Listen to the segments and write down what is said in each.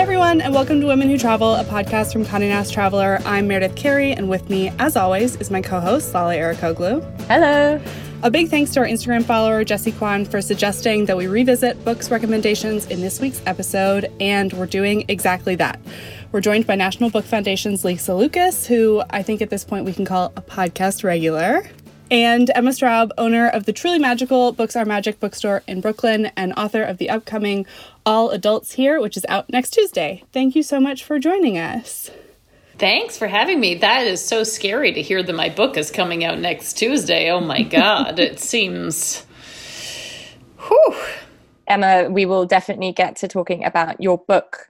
Hi, everyone, and welcome to Women Who Travel, a podcast from Condé Nast Traveler. I'm Meredith Carey, and with me, as always, is my co host, Lale Arikoglu. Hello. A big thanks to our Instagram follower, Jessie Kwan, for suggesting that we revisit books recommendations in this week's episode, and we're doing exactly that. We're joined by National Book Foundation's Lisa Lucas, who I think at this point we can call a podcast regular, and Emma Straub, owner of the truly magical Books Are Magic bookstore in Brooklyn and author of the upcoming All Adults Here, which is out next Tuesday. Thank you so much for joining us. Thanks for having me. That is so scary to hear that my book is coming out next Tuesday. Oh my God. it seems. Whew. Emma, we will definitely get to talking about your book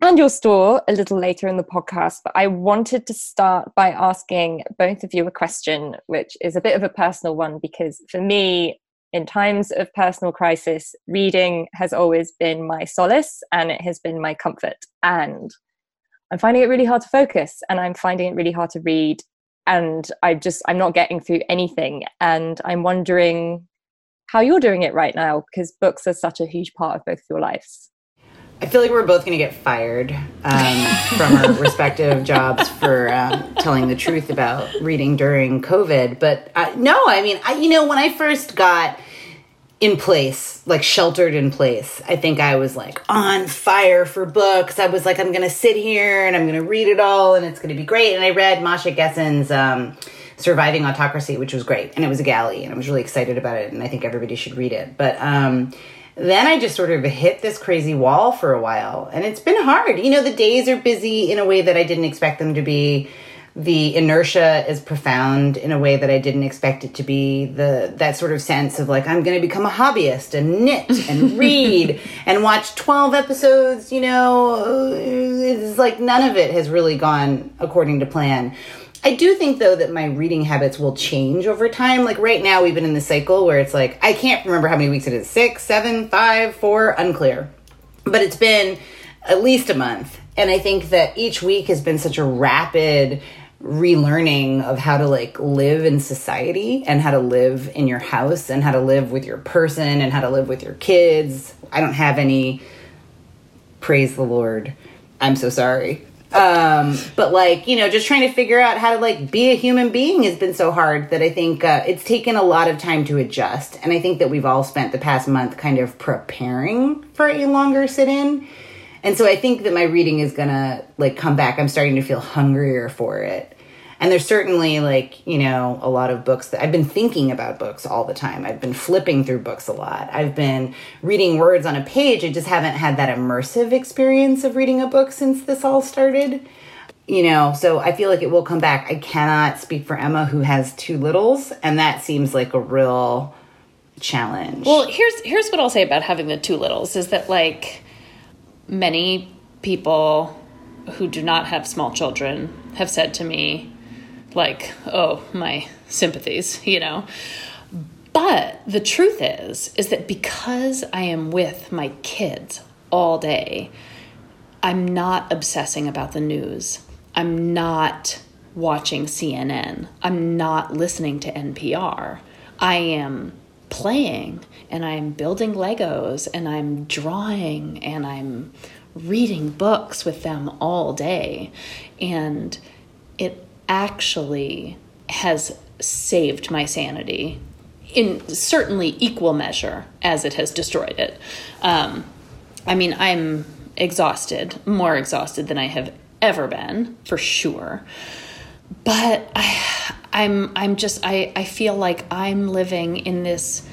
and your store a little later in the podcast. But I wanted to start by asking both of you a question, which is a bit of a personal one because for me, in times of personal crisis, reading has always been my solace and it has been my comfort. And I'm finding it really hard to focus and I'm finding it really hard to read. And I just, I'm not getting through anything. And I'm wondering how you're doing it right now because books are such a huge part of both of your lives. I feel like we're both going to get fired um, from our respective jobs for um, telling the truth about reading during COVID. But no, I mean, I, you know, when I first got in place, like sheltered in place. I think I was like on fire for books. I was like, I'm going to sit here and I'm going to read it all and it's going to be great. And I read Masha Gessen's um, Surviving Autocracy, which was great. And it was a galley and I was really excited about it. And I think everybody should read it. But um, then I just sort of hit this crazy wall for a while. And it's been hard. You know, the days are busy in a way that I didn't expect them to be the inertia is profound in a way that I didn't expect it to be. The that sort of sense of like I'm going to become a hobbyist and knit and read and watch 12 episodes, you know, it's like none of it has really gone according to plan. I do think though that my reading habits will change over time. Like right now we've been in the cycle where it's like I can't remember how many weeks it is. Six, seven, five, four, unclear. But it's been at least a month. And I think that each week has been such a rapid relearning of how to like live in society and how to live in your house and how to live with your person and how to live with your kids. I don't have any praise the Lord. I'm so sorry. Um, but like, you know, just trying to figure out how to like be a human being has been so hard that I think uh, it's taken a lot of time to adjust. And I think that we've all spent the past month kind of preparing for a longer sit in and so I think that my reading is gonna like come back. I'm starting to feel hungrier for it. And there's certainly like, you know, a lot of books that I've been thinking about books all the time. I've been flipping through books a lot. I've been reading words on a page. I just haven't had that immersive experience of reading a book since this all started. You know, so I feel like it will come back. I cannot speak for Emma who has two littles, and that seems like a real challenge. Well, here's here's what I'll say about having the two littles is that like many people who do not have small children have said to me, like, oh, my sympathies, you know. But the truth is, is that because I am with my kids all day, I'm not obsessing about the news. I'm not watching CNN. I'm not listening to NPR. I am playing and I'm building Legos and I'm drawing and I'm reading books with them all day. And it actually has saved my sanity in certainly equal measure as it has destroyed it. Um, I mean, I'm exhausted, more exhausted than I have ever been, for sure. But I, I'm I'm just I, I feel like I'm living in this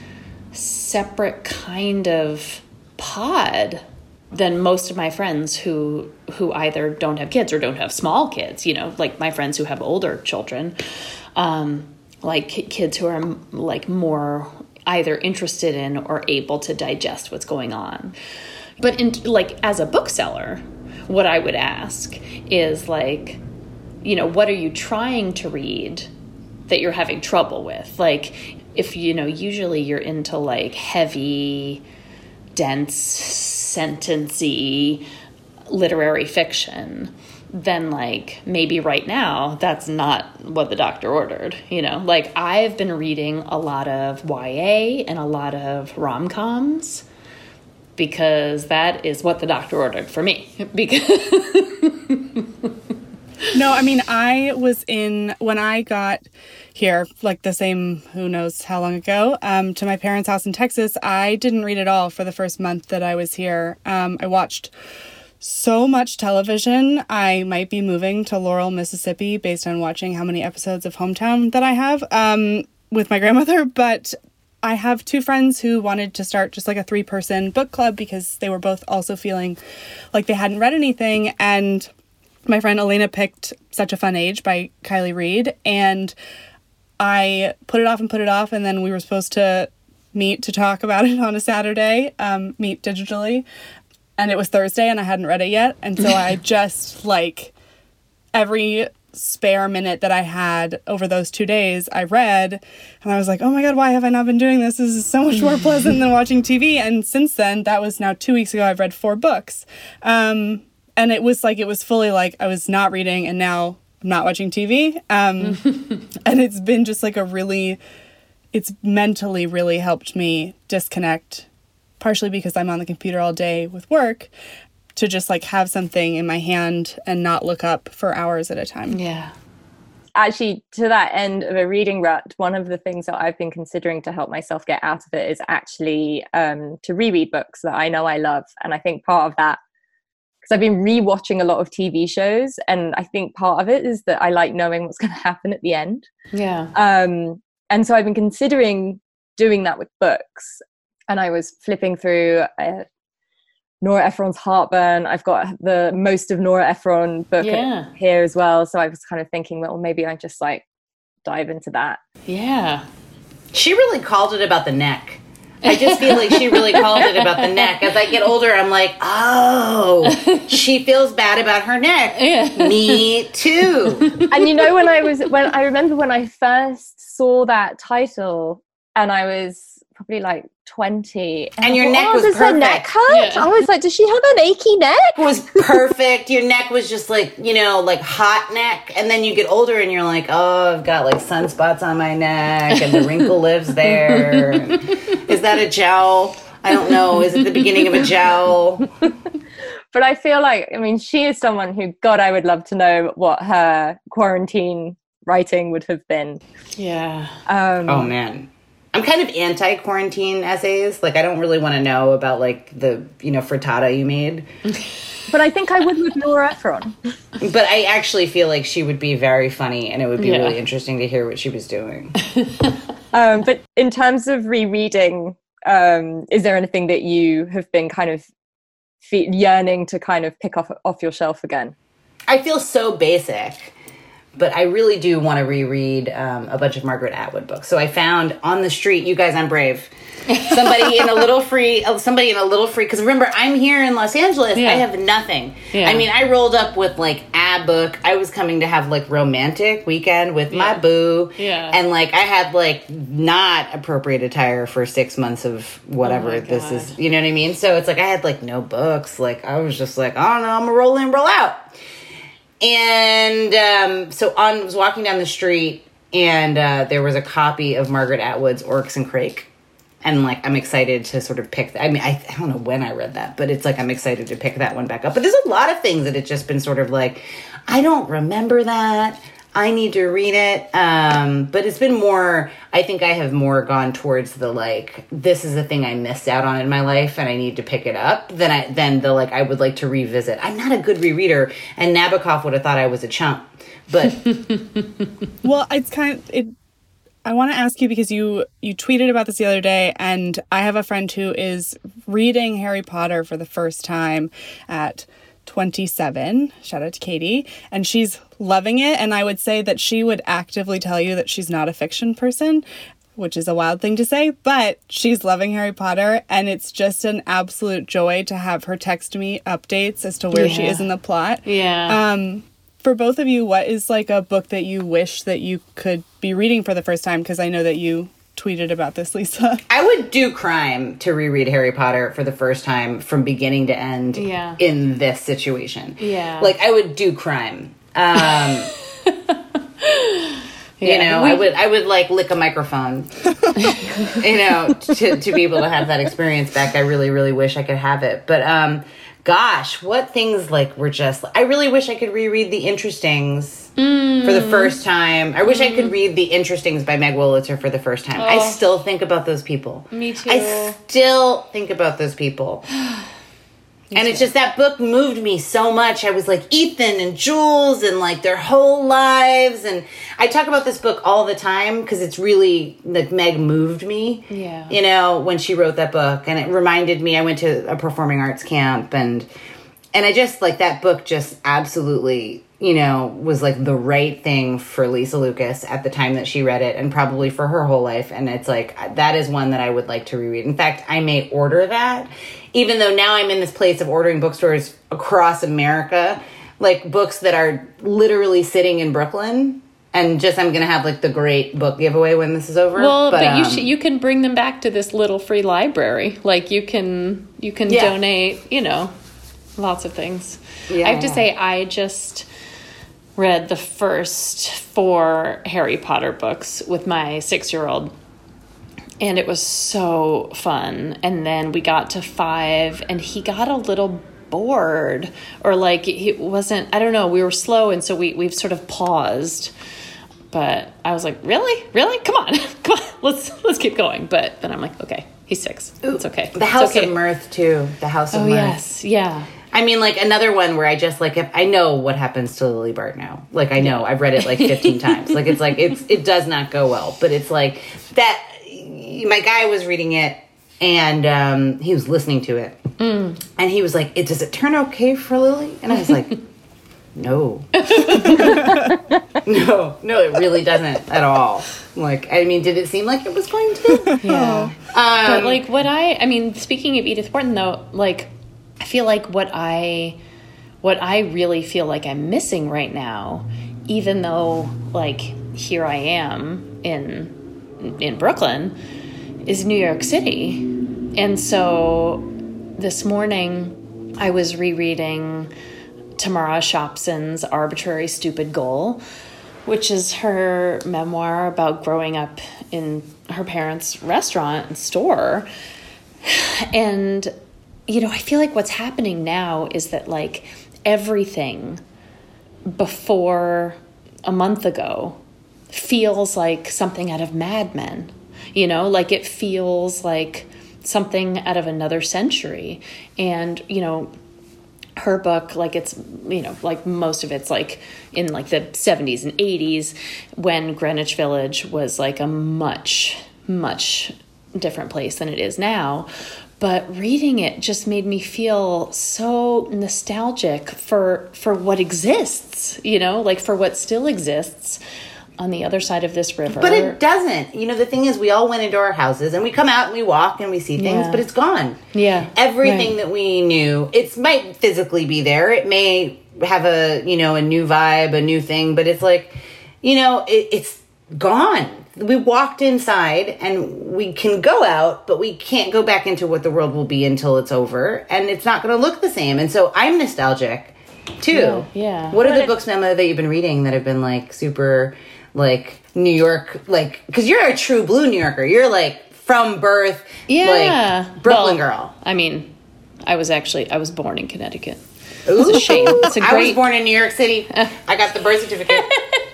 separate kind of pod than most of my friends who who either don't have kids or don't have small kids you know like my friends who have older children um, like kids who are like more either interested in or able to digest what's going on. But in like as a bookseller what i would ask is like you know what are you trying to read that you're having trouble with? Like if you know usually you're into like heavy dense sentency literary fiction then like maybe right now that's not what the doctor ordered you know like i've been reading a lot of ya and a lot of rom-coms because that is what the doctor ordered for me. Because No, I mean, I was in when I got here, like the same, who knows how long ago, um, to my parents' house in Texas. I didn't read at all for the first month that I was here. Um, I watched so much television. I might be moving to Laurel, Mississippi, based on watching how many episodes of Hometown that I have um, with my grandmother. But I have two friends who wanted to start just like a three person book club because they were both also feeling like they hadn't read anything. And my friend Elena picked Such a Fun Age by Kiley Reid, and I put it off and put it off, and then we were supposed to meet to talk about it on a Saturday, um, meet digitally, and it was Thursday, and I hadn't read it yet, and so I just like every spare minute that I had over those two days, I read, and I was like, oh my god, why have I not been doing this? This is so much more pleasant than watching TV. And since then, that was now two weeks ago, I've read four books. Um, and it was like it was fully like I was not reading and now not watching TV. Um, and it's been just like a really, it's mentally really helped me disconnect, partially because I'm on the computer all day with work, to just like have something in my hand and not look up for hours at a time. yeah. actually to that end of a reading rut one of the things that i've been considering to help myself get out of it is actually um, to reread books that i know i love and i think part of that because i've been rewatching a lot of tv shows and i think part of it is that i like knowing what's going to happen at the end Yeah. um, and so i've been considering doing that with books and i was flipping through uh, Nora Ephron's Heartburn. I've got the most of Nora Ephron book Yeah. here as well. So I was kind of thinking, well, maybe I just like dive into that. Yeah. She really called it about the neck. I just feel like she really called it about the neck. As I get older, I'm like, oh, she feels bad about her neck. Yeah. Me too. and you know, when I was when I remember when I first saw that title, and I was probably like twenty, And I your thought, neck oh, was does her neck perfect." hurt? Yeah. I was like, does she have an achy neck? It was perfect. Your neck was just like, you know, like hot neck. And then you get older and you're like, oh, I've got like sunspots on my neck and the wrinkle lives there. Is that a jowl? I don't know. Is it the beginning of a jowl? But I feel like, I mean, she is someone who, God, I would love to know what her quarantine writing would have been. Yeah. Um, Oh man. I'm kind of anti quarantine essays. Like I don't really want to know about like the, you know, frittata you made. But I think I would with Nora Ephron. But I actually feel like she would be very funny and it would be Yeah. really interesting to hear what she was doing. Um, but in terms of rereading, um, is there anything that you have been kind of fe- yearning to kind of pick off off your shelf again? I feel so basic, but I really do want to reread um, a bunch of Margaret Atwood books. So I found on the street, you guys, I'm brave. Somebody in a little free, uh, somebody in a little free. Because remember, I'm here in Los Angeles. Yeah. I have nothing. Yeah. I mean, I rolled up with like a book. I was coming to have like romantic weekend with my boo. Yeah. And like I had like not appropriate attire for six months of whatever Oh this is. You know what I mean? So it's like I had like no books. Like I was just like, I don't know, I'm gonna roll in, roll out. And um, so on was walking down the street, and uh, there was a copy of Margaret Atwood's Oryx and Crake. And like I'm excited to sort of pick. I mean, I, I don't know when I read that, but it's like I'm excited to pick that one back up. But there's a lot of things that it's just been sort of like, I don't remember that. I need to read it. Um, but it's been more. I think I have more gone towards the like, this is the thing I missed out on in my life, and I need to pick it up. Than I than the like I would like to revisit. I'm not a good rereader, and Nabokov would have thought I was a chump. But Well, it's kind of it. I want to ask you because you you tweeted about this the other day, and I have a friend who is reading Harry Potter for the first time at 27. Shout out to Katie, and she's loving it. And I would say that she would actively tell you that she's not a fiction person. Which is a wild thing to say, but she's loving Harry Potter, and it's just an absolute joy to have her text me updates as to where she is in the plot. Yeah. Um, for both of you, what is like a book that you wish that you could be reading for the first time? Because I know that you tweeted about this, Lisa. I would do crime to reread Harry Potter for the first time from beginning to end Yeah. in this situation. Yeah. Like I would do crime. Um You Yeah. know, We- I would I would like lick a microphone. you know, to, to be able to have that experience back. I really, really wish I could have it. But um gosh, what things like were just I really wish I could reread the interestings for the first time. I wish I Mm. could read the interestings by Meg Wolitzer for the first time. I still think about those people. Oh. Me too. I still think about those people. And it's just that book moved me so much. I was like Ethan and Jules and like their whole lives. And I talk about this book all the time because it's really like Meg moved me. Yeah. You know, when she wrote that book. And it reminded me, I went to a performing arts camp and and I just like that book just absolutely, you know, was like the right thing for Lisa Lucas at the time that she read it and probably for her whole life. And it's like that is one that I would like to reread. In fact, I may order that, even though now I'm in this place of ordering bookstores across America, like books that are literally sitting in Brooklyn. And just I'm gonna have like the great book giveaway when this is over. Well, but, you um, should, you can bring them back to this little free library. Like you can you can Yeah. donate, you know, lots of things. Yeah. I have to say I just read the first four Harry Potter books with my 6-year-old and it was so fun. And then we got to 5 and he got a little bored or like he wasn't I don't know, we were slow and so we we've sort of paused but I was like, really, really, come on, come on, let's let's keep going. But then I'm like, okay, he's six, it's okay. the House okay. of Mirth too. The House of Oh Mirth. yes, yeah. I mean, like another one where I just like if I know what happens to Lily Bart now. Like I know I've read it like fifteen times. Like it's like it's it does not go well, but it's like that. My guy was reading it and um, he was listening to it, Mm. and he was like, "It does it turn okay for Lily?" And I was like. No. no, no, it really doesn't at all. Like, I mean, did it seem like it was going to? Yeah. Um, but like what I I mean, speaking of Edith Wharton though, like I feel like what I what I really feel like I'm missing right now, even though like here I am in in Brooklyn, is New York City. And so this morning I was rereading Tamara Shopsin's Arbitrary Stupid Goal, which is her memoir about growing up in her parents' restaurant and store. And, you know, I feel like what's happening now is that, like, everything before a month ago feels like something out of Mad Men. You know, like it feels like something out of another century. And, you know, her book like it's you know like most of it's like in like the 70s and 80s when greenwich village was like a much much different place than it is now but reading it just made me feel so nostalgic for for what exists you know like for what still exists on the other side of this river But it doesn't. You know, the thing is, we all went into our houses and we come out and we walk and we see things, Yeah. but it's gone. Yeah, Everything right. that we knew, it might physically be there. It may have a, you know, a new vibe, a new thing, but it's like, you know, it, it's gone. We walked inside and we can go out, but we can't go back into what the world will be until it's over and it's not going to look the same. And so I'm nostalgic too. Yeah, yeah. What are the it- books, Mema, that you've been reading that have been like super, like New York, like because you're a true blue New Yorker. You're like from birth, yeah like Brooklyn Well, girl. i mean i was actually i was born in connecticut it's a shame it's a I was born in New York City. I got the birth certificate.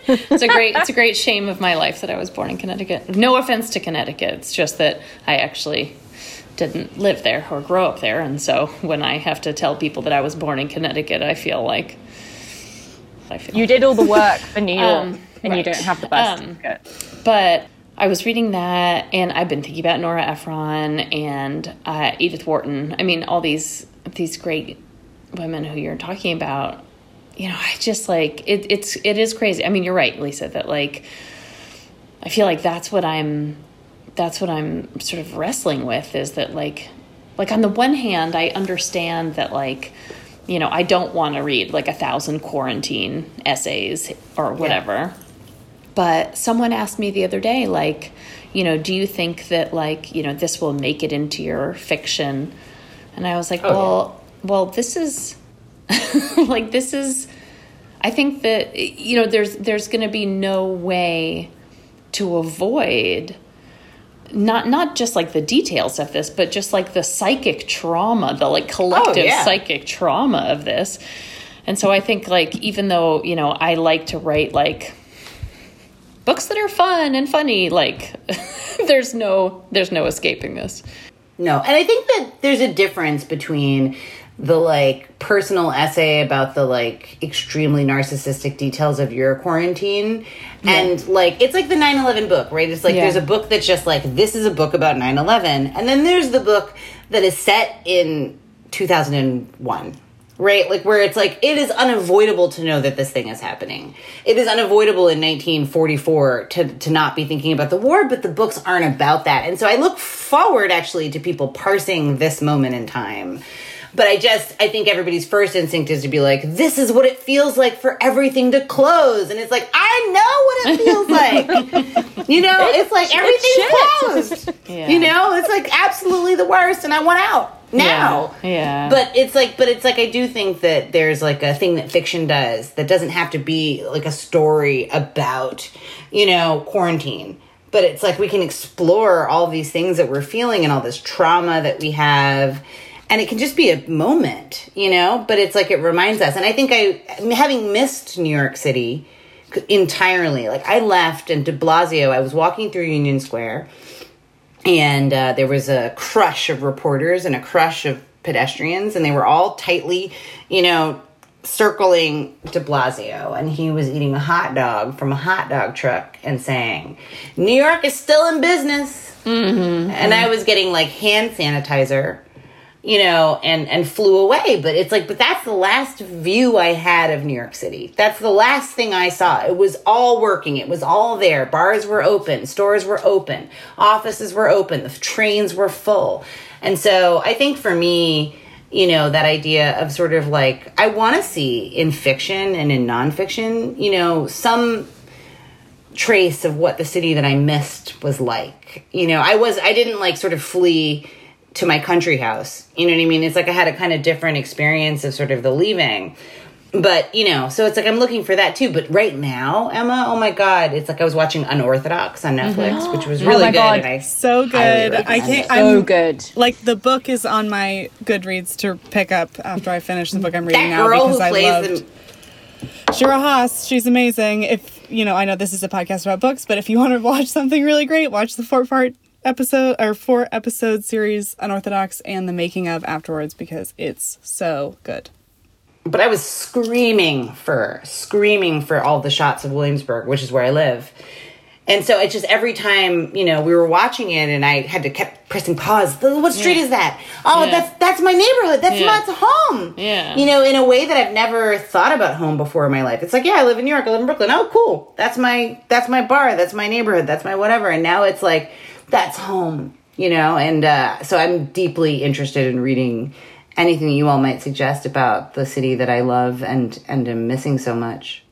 it's a great it's a great shame of my life that I was born in Connecticut. No offense to Connecticut. It's just that I actually didn't live there or grow up there and so when I have to tell people that I was born in Connecticut, I feel like I feel You did all the work for New York, Um, and you don't have the birth Um, but I was reading that, and I've been thinking about Nora Ephron and uh, Edith Wharton. I mean, all these these great women who you're talking about. You know, I just like it. It's it is crazy. I mean, you're right, Lisa. That like, I feel like that's what I'm. That's what I'm sort of wrestling with. Is that like, like on the one hand, I understand that like, you know, I don't want to read like a thousand quarantine essays or whatever but someone asked me the other day like you know do you think that like you know this will make it into your fiction and i was like Oh, well well this is like this is I think that you know there's there's going to be no way to avoid not not just like the details of this, but just like the psychic trauma, the like oh, collective Oh, yeah. psychic trauma of this. And so I think like even though, you know, I like to write like books that are fun and funny, like there's no there's no escaping this. No, and I think that there's a difference between the like personal essay about the like extremely narcissistic details of your quarantine and like it's like the 9/11 book, right? It's like Yeah. there's a book that's just like this is a book about 9/11 and then there's the book that is set in 2001. Right? Like where it's like it is unavoidable to know that this thing is happening. It is unavoidable in 1944 to to not be thinking about the war, but the books aren't about that. And so I look forward actually to people parsing this moment in time. But I just I think everybody's first instinct is to be like this is what it feels like for everything to close and it's like I know what it feels like. you know, it's like everything's closed. Yeah. You know, it's like absolutely the worst and I want out now. Yeah. yeah. But it's like, but it's like, I do think that there's like a thing that fiction does that doesn't have to be like a story about, you know, quarantine. But it's like we can explore all these things that we're feeling and all this trauma that we have. And it can just be a moment, you know? But it's like it reminds us. And I think I, having missed New York City entirely, like I left and de Blasio, I was walking through Union Square and uh, there was a crush of reporters and a crush of pedestrians and they were all tightly you know circling de blasio and he was eating a hot dog from a hot dog truck and saying new york is still in business and i was getting like hand sanitizer you know, and and flew away. But it's like, but that's the last view I had of New York City. That's the last thing I saw. It was all working. It was all there. Bars were open, stores were open, offices were open, the trains were full. And so I think for me, you know, that idea of sort of like I want to see in fiction and in nonfiction, you know, some trace of what the city that I missed was like. You know, I was I didn't like sort of flee to my country house. You know what I mean? It's like I had a kind of different experience of sort of the leaving. But, you know, so it's like I'm looking for that too. But right now, Emma, oh my God, it's like I was watching Unorthodox on Netflix, which was oh really my good. God. And I So good. I recommend can't. it. I'm so good. like the book is on my Goodreads to pick up after I finish the book I'm reading That now girl because who I plays loved the Shira Haas. She's amazing. If you know, I know this is a podcast about books, but if you want to watch something really great, watch the four part episode or four episode series Unorthodox and the making of afterwards because it's so good. but I was screaming for screaming for all the shots of Williamsburg, which is where I live. And so it's just every time, you know, we were watching it and I had to kept pressing pause. What street is that? Oh, Yeah. that's that's my neighborhood. That's Yeah. not home. Yeah. You know, in a way that I've never thought about home before in my life. It's like, yeah, I live in New York, I live in Brooklyn. Oh, cool. That's my that's my bar, that's my neighborhood, that's my whatever. And now it's like that's home, you know? And uh, so I'm deeply interested in reading anything you all might suggest about the city that I love and and am missing so much.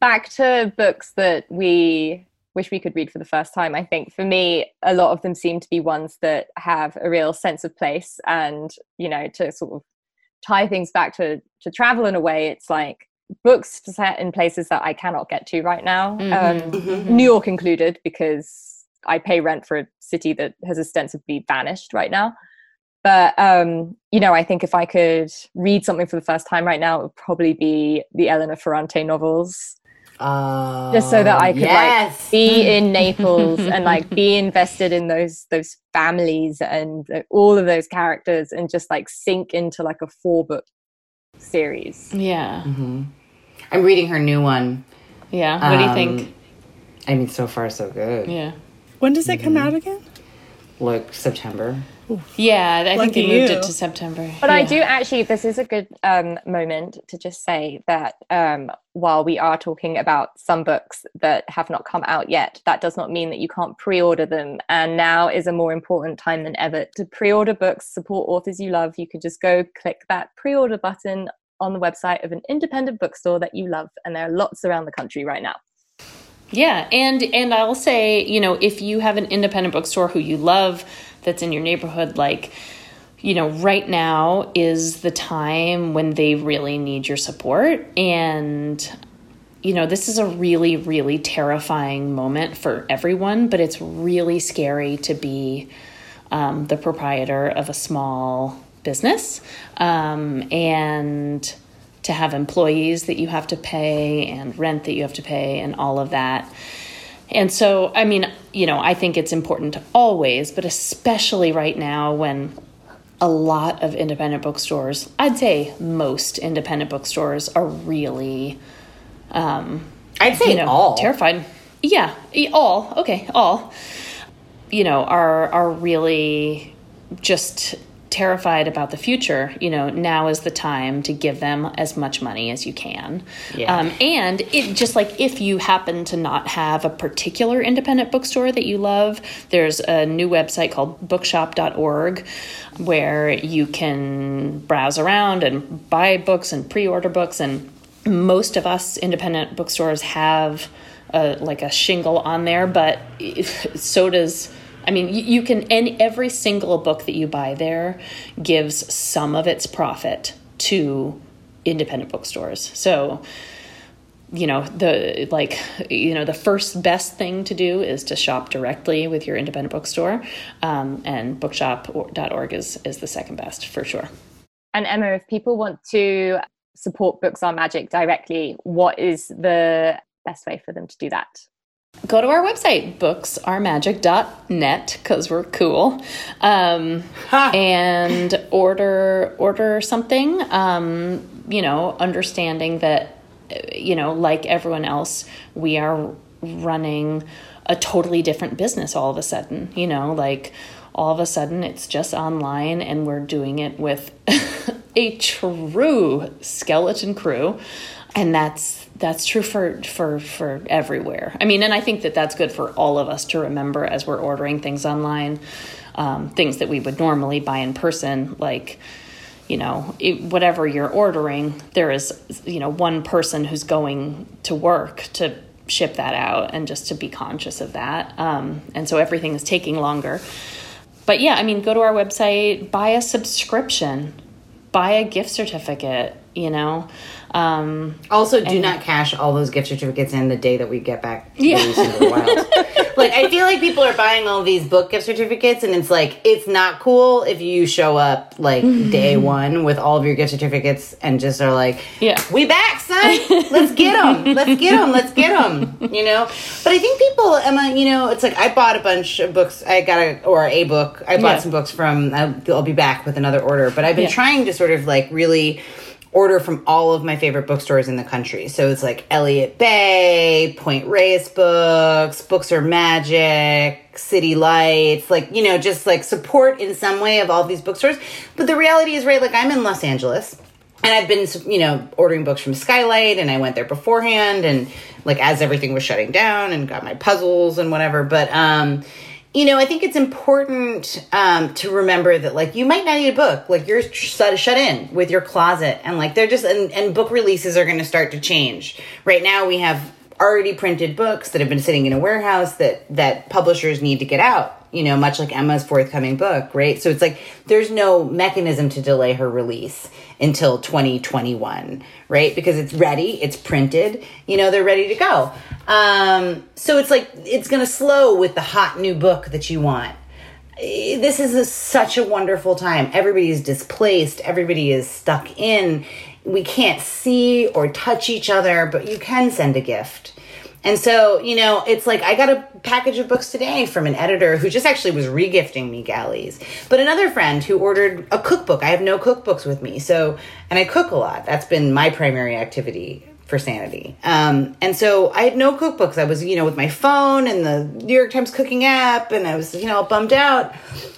back to books that we wish we could read for the first time i think for me a lot of them seem to be ones that have a real sense of place and you know to sort of tie things back to to travel in a way it's like books set in places that i cannot get to right now um, new york included because i pay rent for a city that has ostensibly vanished right now but um, you know i think if i could read something for the first time right now it would probably be the elena ferrante novels Uh, just so that I could yes. like be in Naples and like be invested in those those families and uh, all of those characters and just like sink into like a four book series. yeah. I'm reading her new one. Yeah. What do you Um, think? I mean, so far so good. Yeah. When does it come out again? Like September. Yeah, I think they moved you. it to September. But I do actually, this is a good um, moment to just say that um, while we are talking about some books that have not come out yet, that does not mean that you can't pre order them. And now is a more important time than ever to pre order books, support authors you love. You can just go click that pre order button on the website of an independent bookstore that you love. And there are lots around the country right now. Yeah, and and I'll say, you know, if you have an independent bookstore who you love that's in your neighborhood, like you know, right now is the time when they really need your support. And, you know, this is a really, really terrifying moment for everyone, but it's really scary to be um, the proprietor of a small business um, and to have employees that you have to pay and rent that you have to pay and all of that. And so, I mean, you know, I think it's important always, but especially right now when a lot of independent bookstores, I'd say most independent bookstores are really, um, I'd say you know, all. terrified. Yeah, all. Okay, all. You know, are are really just terrified about the future. You know, now is the time to give them as much money as you can. Yeah. Um, and it just like if you happen to not have a particular independent bookstore that you love, there's a new website called bookshop.org where you can browse around and buy books and pre-order books and most of us independent bookstores have a, like a shingle on there but if, so does i mean you, you can and every single book that you buy there gives some of its profit to independent bookstores so you know the like you know the first best thing to do is to shop directly with your independent bookstore um, and bookshop.org is is the second best for sure And Emma, if people want to support Books Are Magic directly, what is the best way for them to do that? Go to our website booksaremagic.net because we're cool. Um, and order order something um, you know understanding that you know like everyone else we are running a totally different business all of a sudden you know? Like all of a sudden it's just online and we're doing it with a true skeleton crew. And that's that's true for for for everywhere. I mean and i think that that's good for all of us to remember as we're ordering things online um, things that we would normally buy in person like you know it, whatever you're ordering there is you know one person who's going to work to ship that out and just to be conscious of that. Um, and so everything is taking longer. But yeah i mean go to our website buy a subscription buy a gift certificate you know um, Also, do not cash all those gift certificates in the day that we get back Yeah. the wild. like, I feel like people are buying all these book gift certificates, and it's like, it's not cool if you show up like day one with all of your gift certificates and just are like, Yeah. we back, son. Let's get them. Let's get them. Let's get them. You know? But I think people, Emma, you know, it's like I bought a bunch of books. I got a, or a book. I bought Yeah. some books from, I'll, I'll be back with another order, but I've been Yeah. trying to sort of like really order from all of my favorite bookstores in the country. So it's like Elliott Bay, Point Reyes Books, Books Are Magic, City Lights, like, you know, just like support in some way of all these bookstores. But the reality is, right, like I'm in Los Angeles and I've been, you know, ordering books from Skylight and I went there beforehand and like as everything was shutting down and got my puzzles and whatever. But, um, you know, I think it's important um, to remember that, like, you might not need a book. Like, you're shut, shut in with your closet, and like, they're just and, and book releases are going to start to change. Right now, we have already printed books that have been sitting in a warehouse that that publishers need to get out. You know, much like Emma's forthcoming book, right? So it's like there's no mechanism to delay her release until 2021, right? Because it's ready, it's printed, you know, they're ready to go. Um, so it's like it's going to slow with the hot new book that you want. This is a, such a wonderful time. Everybody is displaced, everybody is stuck in. We can't see or touch each other, but you can send a gift. And so, you know, it's like I got a package of books today from an editor who just actually was regifting me galleys. But another friend who ordered a cookbook. I have no cookbooks with me. So, and I cook a lot. That's been my primary activity for sanity. Um, and so I had no cookbooks. I was, you know, with my phone and the New York Times cooking app, and I was, you know, bummed out.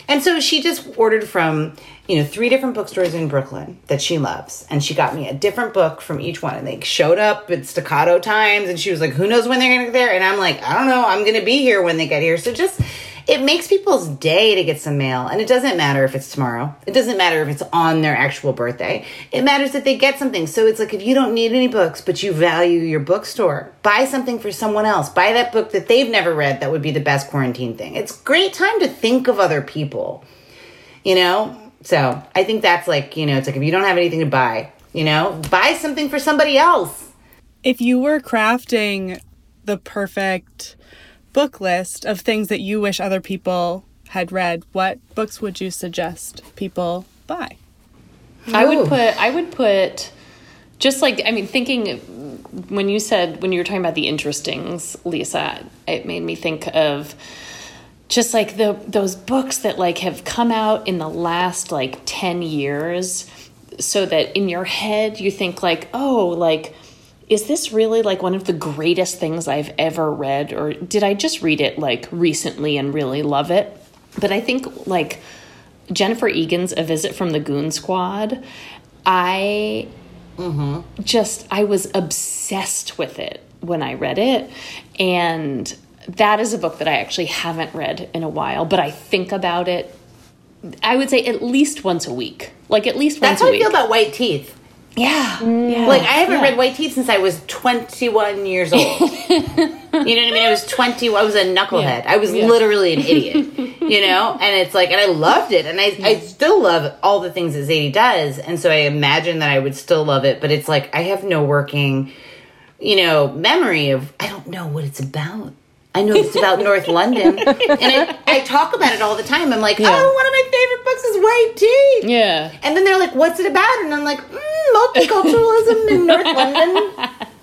And so she just ordered from, you know, three different bookstores in Brooklyn that she loves. And she got me a different book from each one. And they showed up at staccato times. And she was like, who knows when they're going to get there? And I'm like, I don't know. I'm going to be here when they get here. So just, it makes people's day to get some mail. And it doesn't matter if it's tomorrow. It doesn't matter if it's on their actual birthday. It matters that they get something. So it's like if you don't need any books, but you value your bookstore, buy something for someone else. Buy that book that they've never read that would be the best quarantine thing. It's great time to think of other people. You know, So I think that's like, you know, it's like if you don't have anything to buy, you know, buy something for somebody else. If you were crafting the perfect book list of things that you wish other people had read, what books would you suggest people buy? I would put I would put just like I mean thinking when you said when you were talking about the interestings, Lisa, it made me think of just like the those books that like have come out in the last like 10 years so that in your head you think like, "Oh, like is this really like one of the greatest things I've ever read or did I just read it like recently and really love it?" But I think like Jennifer Egan's A Visit from the Goon Squad, I mm-hmm. just I was obsessed with it when I read it and that is a book that I actually haven't read in a while, but I think about it I would say at least once a week. Like at least once. That's once how a I week. feel about White Teeth. yeah. yeah. Like I haven't Yeah. read White Teeth since I was 21 years old. you know what I mean? I was 20. I was a knucklehead. Yeah. I was Yeah. literally an idiot. you know, and it's like, and I loved it, and I I still love all the things that Zadie does, and so I imagine that I would still love it. But it's like I have no working, you know, memory of. I don't know what it's about. I know it's about North London, and I, I talk about it all the time. I'm like, oh, one of my favorite books is White Teeth. Yeah. And then they're like, "What's it about?" And I'm like, mm, "Multiculturalism in North London."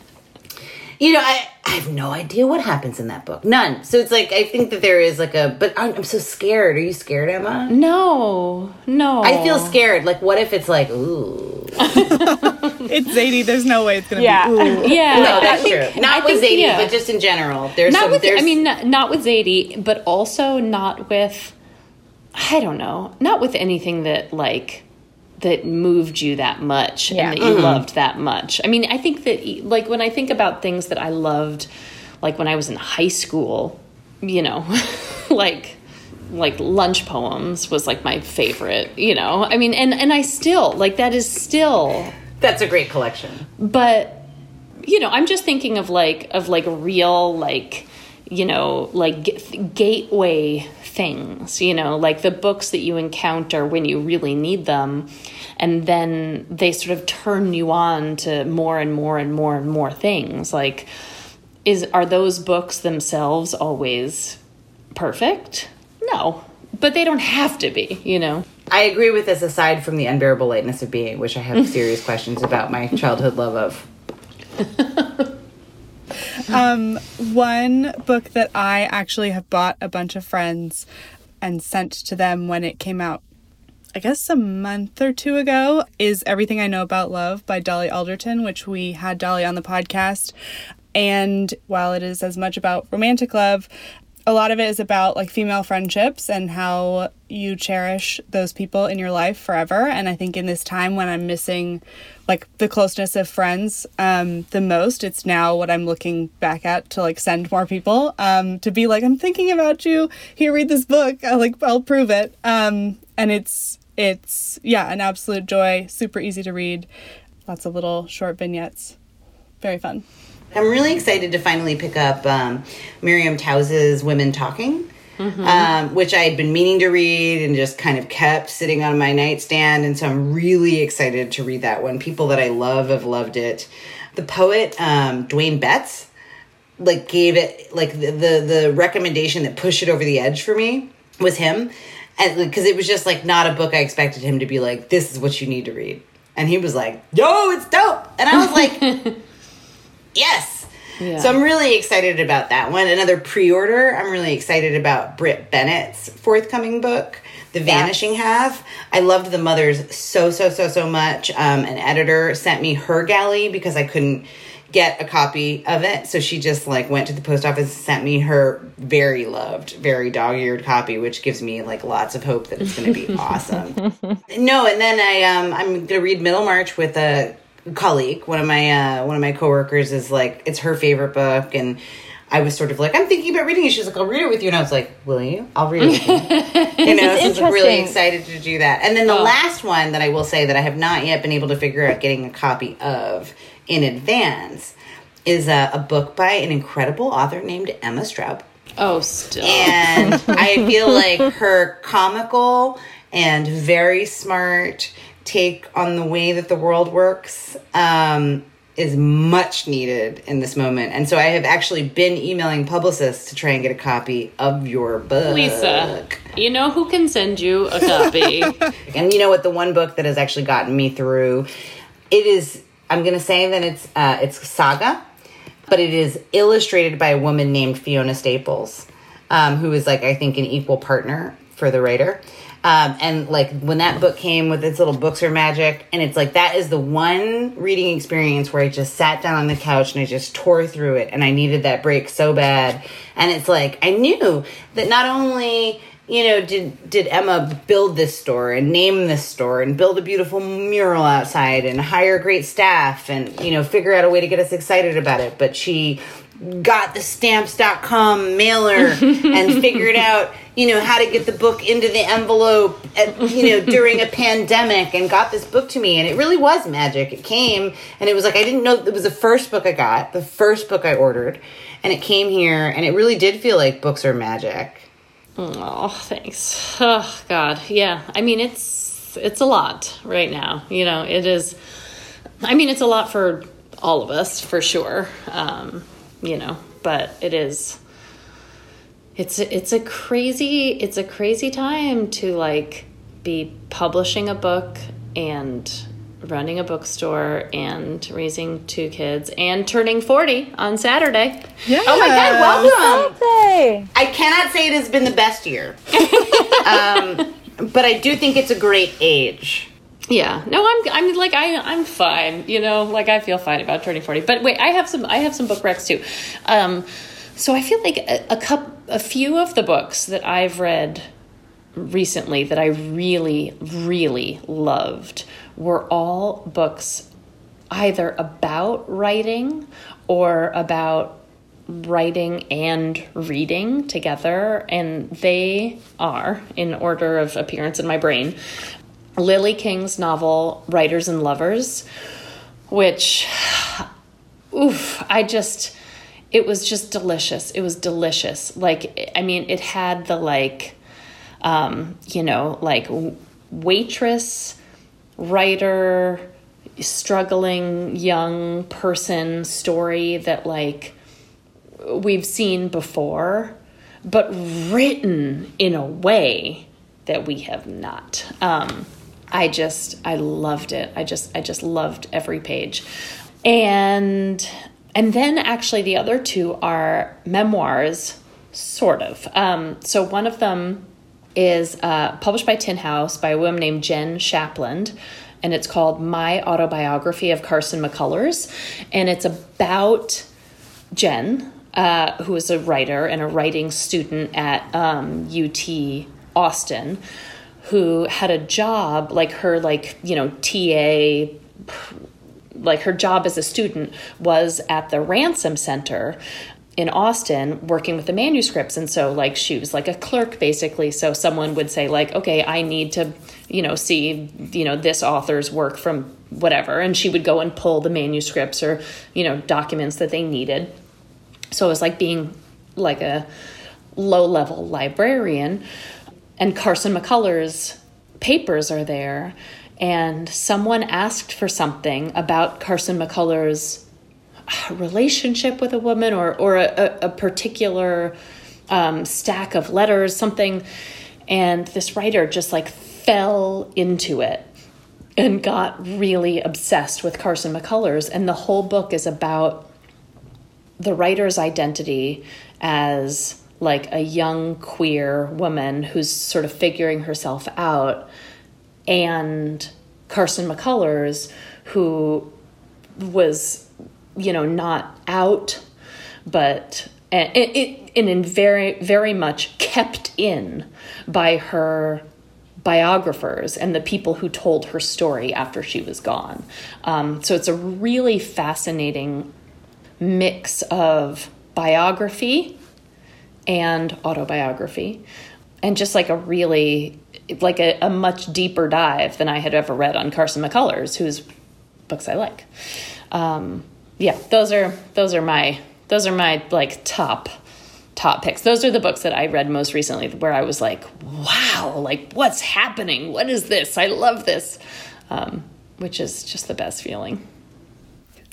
You know, I, I have no idea what happens in that book. None. So it's like I think that there is like a, but I'm, I'm so scared. Are you scared, Emma? No. No. I feel scared. Like, what if it's like, ooh? It's Zadie. There's no way it's going to Yeah. be. Ooh. Yeah. No, that's think- true. Not I with think, Zadie, yeah. but just in general. There's not some. with there's, I mean not, not with Zadie, but also not with I don't know, not with anything that like that moved you that much Yeah. and that you mm-hmm. loved that much. I mean, I think that like when I think about things that I loved like when I was in high school, you know, like like lunch poems was like my favorite, you know. I mean, and and I still like that is still that's a great collection. but you know i'm just thinking of like of like real like you know like g- gateway things you know like the books that you encounter when you really need them and then they sort of turn you on to more and more and more and more things like is are those books themselves always perfect no but they don't have to be you know I agree with this. Aside from the unbearable lightness of being, which I have serious questions about my childhood love of. Um, one book that I actually have bought a bunch of friends and sent to them when it came out, I guess a month or two ago, is Everything I Know About Love by Dolly Alderton, which we had Dolly on the podcast. And while it is as much about romantic love, a lot of it is about like female friendships and how you cherish those people in your life forever. And I think in this time when I'm missing like the closeness of friends um, the most, it's now what I'm looking back at to like send more people um, to be like, I'm thinking about you. Here, read this book. I'll like I'll prove it. Um, and it's it's yeah, an absolute joy. Super easy to read. Lots of little short vignettes. Very fun. I'm really excited to finally pick up um, Miriam Toews's Women Talking, um, which I had been meaning to read and just kind of kept sitting on my nightstand. And so I'm really excited to read that one. People that I love have loved it. The poet, um, Dwayne Betts, like gave it like the, the the recommendation that pushed it over the edge for me was him and because it was just like not a book i expected him to be like this is what you need to read and he was like yo it's dope and i was like yes. Yeah. so i'm really excited about that one. Another pre-order. I'm really excited about brit bennett's forthcoming book the vanishing half. I loved the mothers so so so so much. Um, an editor sent me her galley because i couldn't get a copy of it. So she just like went to the post office and sent me her very loved very dog-eared copy which gives me like lots of hope that it's going to be awesome. No and then i um i'm going to read middlemarch with a colleague one of my uh one of my coworkers is like it's her favorite book and I was sort of like, I'm thinking about reading it. She's like, I'll read it with you. And I was like, Will you? I'll read it with you. you know, so I was like, really excited to do that. And then the last one that I will say that I have not yet been able to figure out getting a copy of in advance is a, a book by an incredible author named Emma Straub oh still and I feel like her comical and very smart take on the way that the world works um, is much needed in this moment. And so I have actually been emailing publicists to try and get a copy of your book. Lisa, you know who can send you a copy? And you know what? The one book that has actually gotten me through, it is. I'm going to say that it's uh, it's saga, but it is illustrated by a woman named Fiona Staples, um, who is like I think an equal partner for the writer. Um, and like when that book came with its little books are magic, and it's like that is the one reading experience where I just sat down on the couch and I just tore through it, and I needed that break so bad. And it's like I knew that not only you know did did Emma build this store and name this store and build a beautiful mural outside and hire great staff and you know figure out a way to get us excited about it, but she got the stamps.com mailer and figured out you know how to get the book into the envelope at, you know during a pandemic and got this book to me and it really was magic it came and it was like i didn't know it was the first book i got the first book i ordered and it came here and it really did feel like books are magic oh, thanks. Oh God, yeah. I mean, it's it's a lot right now. You know, it is. I mean, it's a lot for all of us for sure. Um, you know, but it is. It's it's a crazy it's a crazy time to like be publishing a book and running a bookstore and raising two kids and turning 40 on Saturday. Yeah. oh my god welcome Birthday. i cannot say it has been the best year um, but i do think it's a great age Yeah. No, I'm I'm like I I'm fine. You know, like I feel fine about turning 40. But wait, I have some I have some book recs too. Um so I feel like a, a cup a few of the books that I've read recently that I really really loved were all books either about writing or about writing and reading together and they are in order of appearance in my brain Lily King's novel Writers and Lovers, which, oof, I just, it was just delicious. It was delicious. Like, I mean, it had the like, um, you know, like waitress, writer, struggling young person story that like we've seen before, but written in a way that we have not. Um, I just I loved it. I just I just loved every page. And and then actually the other two are memoirs sort of. Um, so one of them is uh, published by Tin House by a woman named Jenn Shapland and it's called My Autobiography of Carson McCullers and it's about Jenn uh, who is a writer and a writing student at um, UT Austin who had a job like her like you know TA like her job as a student was at the ransom center in Austin working with the manuscripts. And so like she was like a clerk basically. So someone would say like okay I need to you know see you know this author's work from whatever. And she would go and pull the manuscripts or you know documents that they needed. So it was like being like a low level librarian and Carson McCullers papers are there. And someone asked for something about Carson McCullers relationship with a woman or or a, a particular um, stack of letters something. And this writer just like fell into it and got really obsessed with Carson McCullers and the whole book is about the writer's identity as like a young queer woman who's sort of figuring herself out and Carson McCullers who was you know not out but and it and in very very much kept in by her biographers and the people who told her story after she was gone. Um, so it's a really fascinating mix of biography and autobiography and just like a really like a, a, much deeper dive than i had ever read on carson mccullers whose books i like um, yeah those are those are my those are my like top top picks. Those are the books that I read most recently where I was like, wow, like what's happening? What is this? I love this. Um, which is just the best feeling.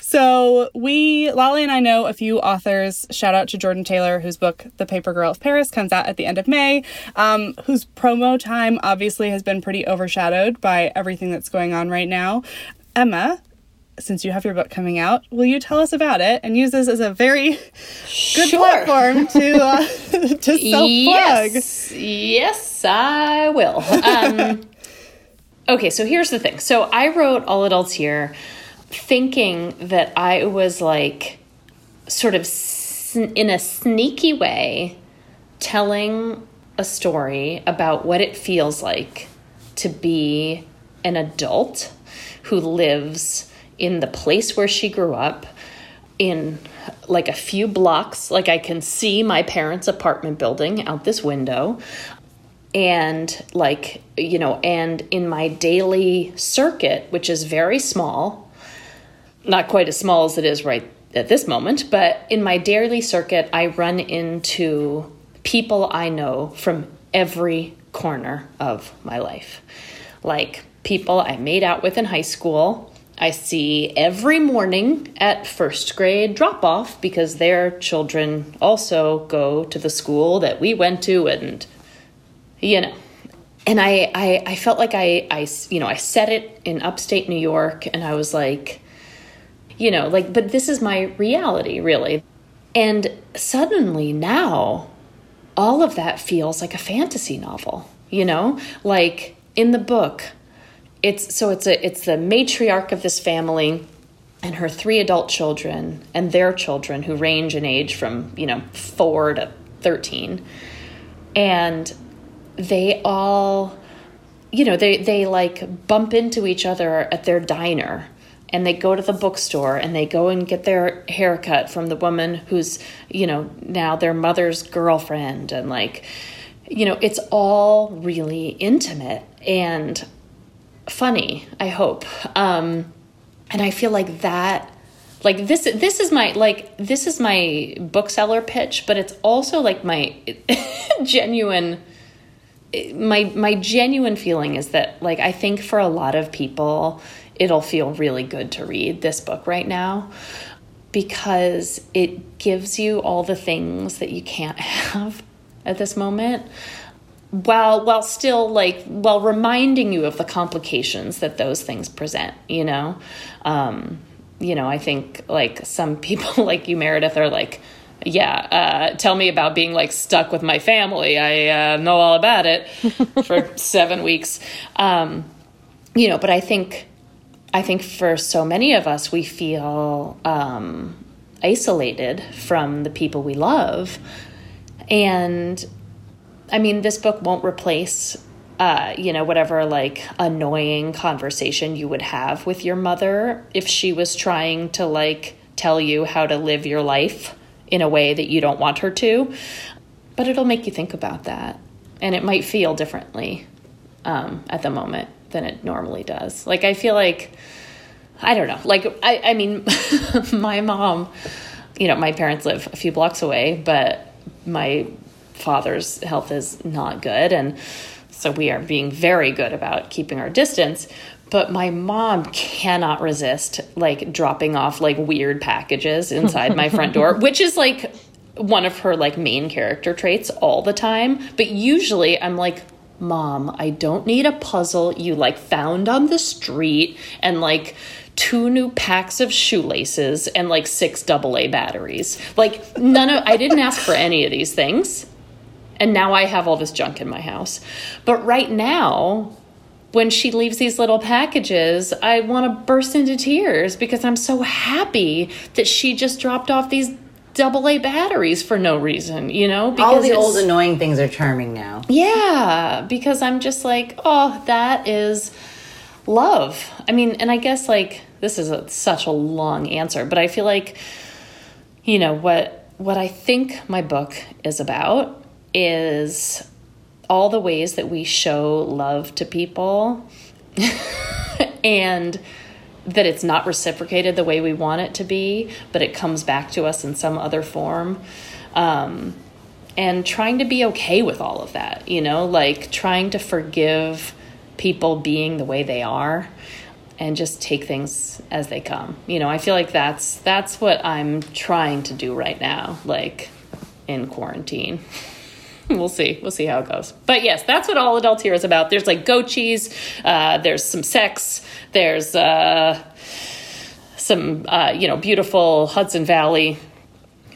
So we, Lale and I know a few authors. Shout out to Jordyn Taylor, whose book The Paper Girl of Paris comes out at the end of May, um, whose promo time obviously has been pretty overshadowed by everything that's going on right now. Emma, since you have your book coming out, will you tell us about it and use this as a very good Sure. platform to uh, to self plug? Yes, yes, I will. Um, okay, so here's the thing. So I wrote All Adults Here thinking that I was like sort of sn- in a sneaky way telling a story about what it feels like to be an adult who lives in the place where she grew up in like a few blocks. Like i can see my parents apartment building out this window. And like you know and in my daily circuit which is very small not quite as small as it is right at this moment but in my daily circuit i run into people i know from every corner of my life. Like people i made out with in high school I see every morning at first grade drop off because their children also go to the school that we went to and you know. And I, I i felt like I, I you know i said it in upstate new york and i was like you know like but this is my reality really. And suddenly now all of that feels like a fantasy novel you know? Like in the book it's so it's a it's the matriarch of this family and her three adult children and their children who range in age from you know 4 to 13 and they all you know they they like bump into each other at their diner and they go to the bookstore and they go and get their haircut from the woman who's you know now their mother's girlfriend. And like you know it's all really intimate and funny i hope. Um and i feel like that like this this is my like this is my bookseller pitch but it's also like my genuine my my genuine feeling is that like I think for a lot of people it'll feel really good to read this book right now because it gives you all the things that you can't have at this moment while while still like while reminding you of the complications that those things present you know? Um you know i think like some people like you meredith are like yeah uh tell me about being like stuck with my family. I uh, know all about it for seven weeks. Um you know but i think i think for so many of us we feel um isolated from the people we love and I mean, this book won't replace, uh, you know, whatever like annoying conversation you would have with your mother if she was trying to like tell you how to live your life in a way that you don't want her to. But it'll make you think about that. And it might feel differently um, at the moment than it normally does. Like, I feel like, I don't know, like, I, I mean, my mom, you know, my parents live a few blocks away, but my father's health is not good. And so we are being very good about keeping our distance. But my mom cannot resist like dropping off like weird packages inside my front door which is like one of her like main character traits all the time. But usually i'm like mom i don't need a puzzle you like found on the street and like two new packs of shoelaces and like six double A batteries. Like none of I didn't ask for any of these things. And now I have all this junk in my house. But right now, when she leaves these little packages, I want to burst into tears because I'm so happy that she just dropped off these double A batteries for no reason, you know? Because All the old annoying things are charming now. yeah, because I'm just like, oh, that is love. I mean, and I guess like this is a, such a long answer, but I feel like you know what what I think my book is about is all the ways that we show love to people and that it's not reciprocated the way we want it to be, but it comes back to us in some other form. Um, and trying to be okay with all of that, you know, like trying to forgive people being the way they are and just take things as they come. You know, I feel like that's that's what I'm trying to do right now, like in quarantine. we'll see. We'll see how it goes. But yes, that's what all adults here is about. There's like goat cheese. Uh, there's some sex. There's uh, some uh, you know beautiful Hudson Valley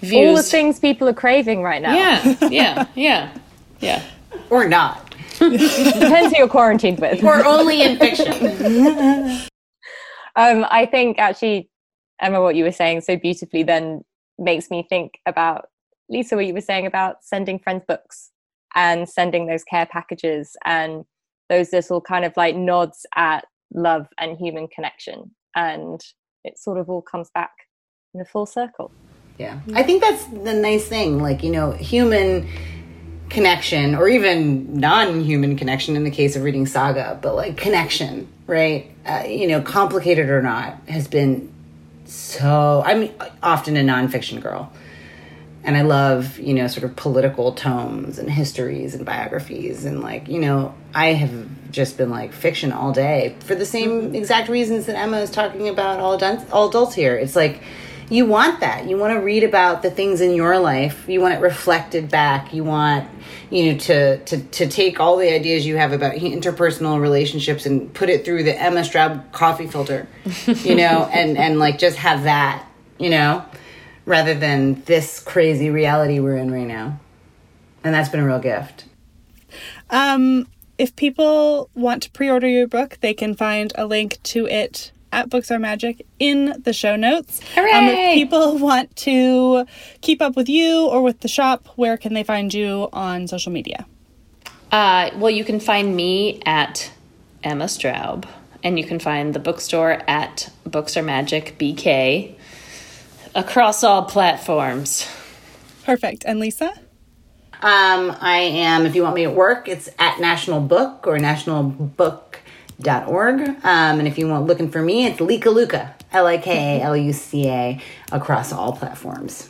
views. All the things people are craving right now. Yeah, yeah, yeah, yeah. Or not. Depends who you're quarantined with. Or only in fiction. um, I think actually, Emma, what you were saying so beautifully then makes me think about Lisa, what you were saying about sending friends books and sending those care packages and those little kind of like nods at love and human connection. And it sort of all comes back in a full circle. Yeah. I think that's the nice thing. Like, you know, human connection or even non-human connection in the case of reading saga but like connection right uh, you know complicated or not has been so i'm often a nonfiction girl and i love you know sort of political tomes and histories and biographies and like you know i have just been like fiction all day for the same exact reasons that emma is talking about all adults, all adults here it's like you want that. You want to read about the things in your life. You want it reflected back. You want, you know, to to to take all the ideas you have about interpersonal relationships and put it through the Emma Straub coffee filter, you know, and and like just have that, you know, rather than this crazy reality we're in right now. And that's been a real gift. Um if people want to pre-order your book, they can find a link to it at Books Are Magic in the show notes. Hooray! Um, if people want to keep up with you or with the shop, where can they find you on social media? Uh, well, you can find me at Emma Straub, and you can find the bookstore at Books Are Magic BK across all platforms. Perfect. And Lisa? Um, I am, if you want me at work, it's at National Book or National Book org. Um, and if you want looking for me, it's Lika Luca, L I K A L U C A, across all platforms.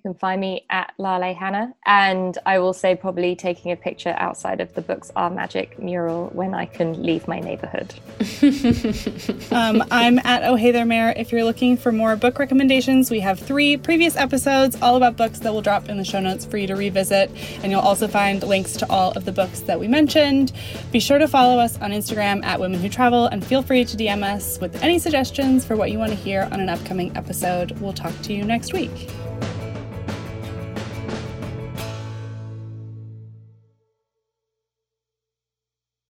You can find me at Lale Hannah, and I will say probably taking a picture outside of the Books Are Magic mural when I can leave my neighborhood. um, I'm at Oh Hey There. If you're looking for more book recommendations, we have three previous episodes all about books that will drop in the show notes for you to revisit, and you'll also find links to all of the books that we mentioned. Be sure to follow us on Instagram at Women Who Travel, and feel free to DM us with any suggestions for what you want to hear on an upcoming episode. We'll talk to you next week.